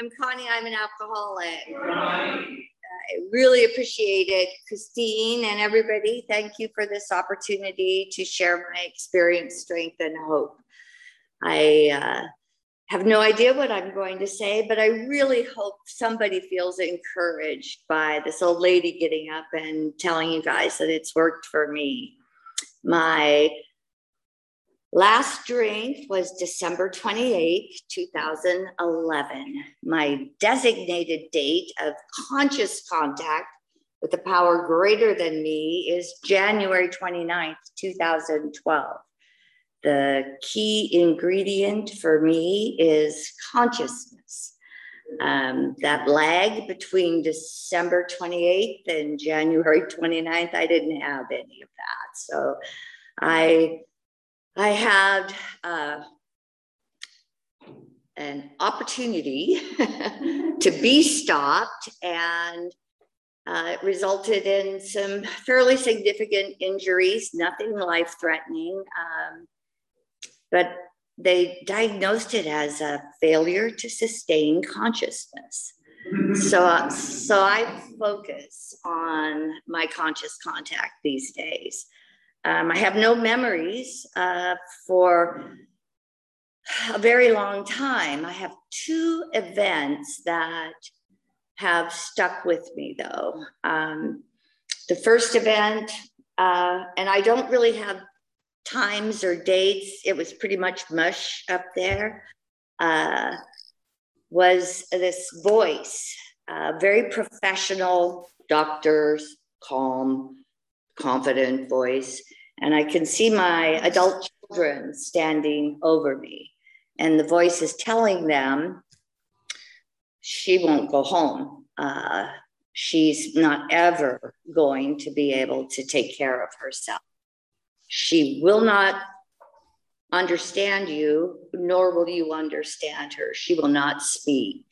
I'm Connie. I'm an alcoholic. I really appreciate it, Christine and everybody. Thank you for this opportunity to share my experience, strength, and hope. I uh, have no idea what I'm going to say, but I really hope somebody feels encouraged by this old lady getting up and telling you guys that it's worked for me. My Last drink was December 28th, 2011. My designated date of conscious contact with a power greater than me is January 29th, 2012. The key ingredient for me is consciousness. Um, that lag between December 28th and January 29th, I didn't have any of that. So I I had uh, an opportunity to be stopped, and uh, it resulted in some fairly significant injuries, nothing life threatening. Um, but they diagnosed it as a failure to sustain consciousness. So, uh, so I focus on my conscious contact these days. Um, I have no memories uh, for a very long time. I have two events that have stuck with me, though. Um, the first event, uh, and I don't really have times or dates, it was pretty much mush up there, uh, was this voice, very professional, doctors, calm, confident voice. And I can see my adult children standing over me. And the voice is telling them she won't go home. Uh, she's not ever going to be able to take care of herself. She will not understand you, nor will you understand her. She will not speak.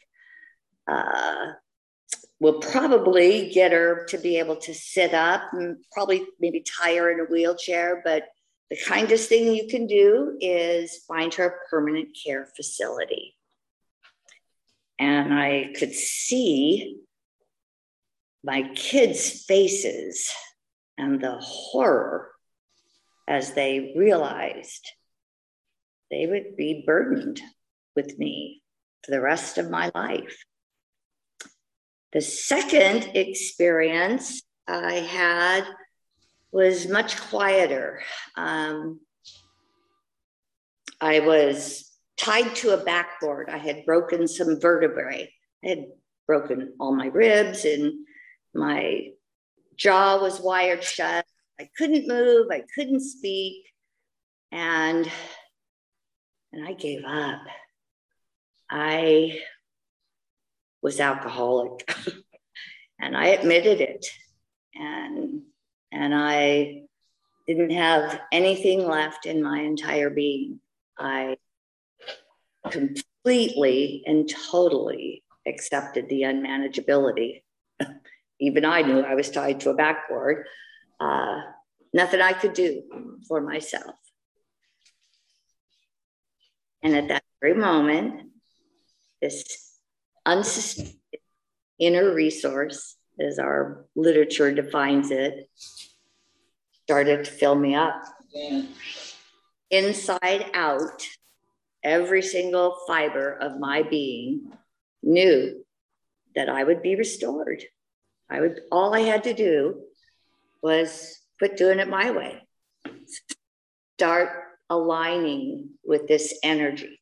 Uh, We'll probably get her to be able to sit up and probably maybe tie her in a wheelchair. But the kindest thing you can do is find her a permanent care facility. And I could see my kids' faces and the horror as they realized they would be burdened with me for the rest of my life. The second experience I had was much quieter. Um, I was tied to a backboard. I had broken some vertebrae. I had broken all my ribs and my jaw was wired shut. I couldn't move, I couldn't speak. And and I gave up. I was alcoholic. and I admitted it. And and I didn't have anything left in my entire being. I completely and totally accepted the unmanageability. Even I knew I was tied to a backboard. Uh, nothing I could do for myself. And at that very moment, this unsustained inner resource, as our literature defines it, started to fill me up. Yeah. Inside out, every single fiber of my being knew that I would be restored. I would all I had to do was quit doing it my way. Start aligning with this energy,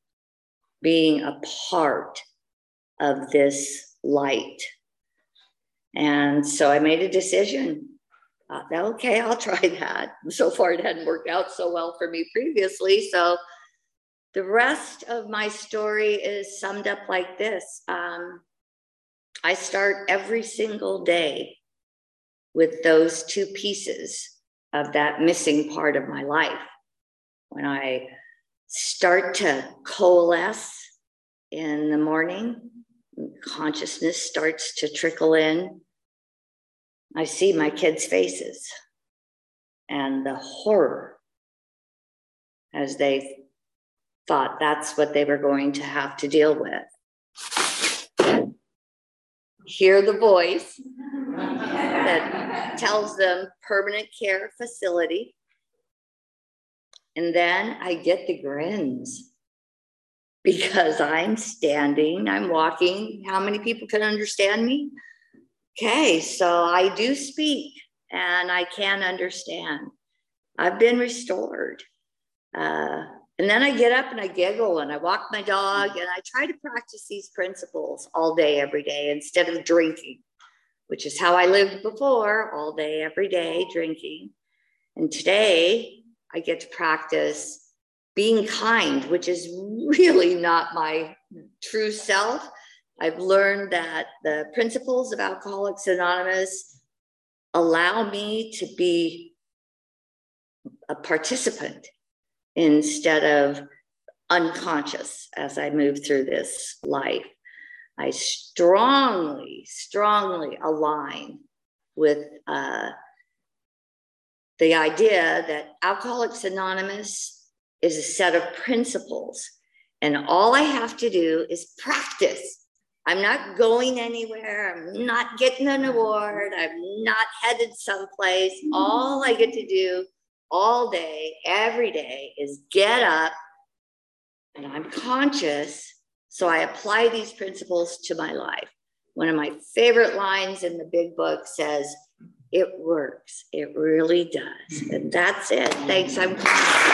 being a part of this light. And so I made a decision. Uh, okay, I'll try that. So far, it hadn't worked out so well for me previously. So the rest of my story is summed up like this um, I start every single day with those two pieces of that missing part of my life. When I start to coalesce in the morning consciousness starts to trickle in, I see my kids' faces and the horror as they thought that's what they were going to have to deal with. hear the voice that tells them permanent care facility. And then I get the grins because I'm standing, I'm walking. How many people can understand me? Okay, so I do speak and I can understand. I've been restored. Uh, and then I get up and I giggle and I walk my dog and I try to practice these principles all day, every day instead of drinking, which is how I lived before all day, every day, drinking. And today I get to practice being kind, which is really not my true self. I've learned that the principles of Alcoholics Anonymous allow me to be a participant instead of unconscious as I move through this life. I strongly, strongly align with uh, the idea that Alcoholics Anonymous is a set of principles, and all I have to do is practice. I'm not going anywhere. I'm not getting an award. I'm not headed someplace. All I get to do all day, every day is get up and I'm conscious. So I apply these principles to my life. One of my favorite lines in the big book says, It works. It really does. And that's it. Thanks. I'm.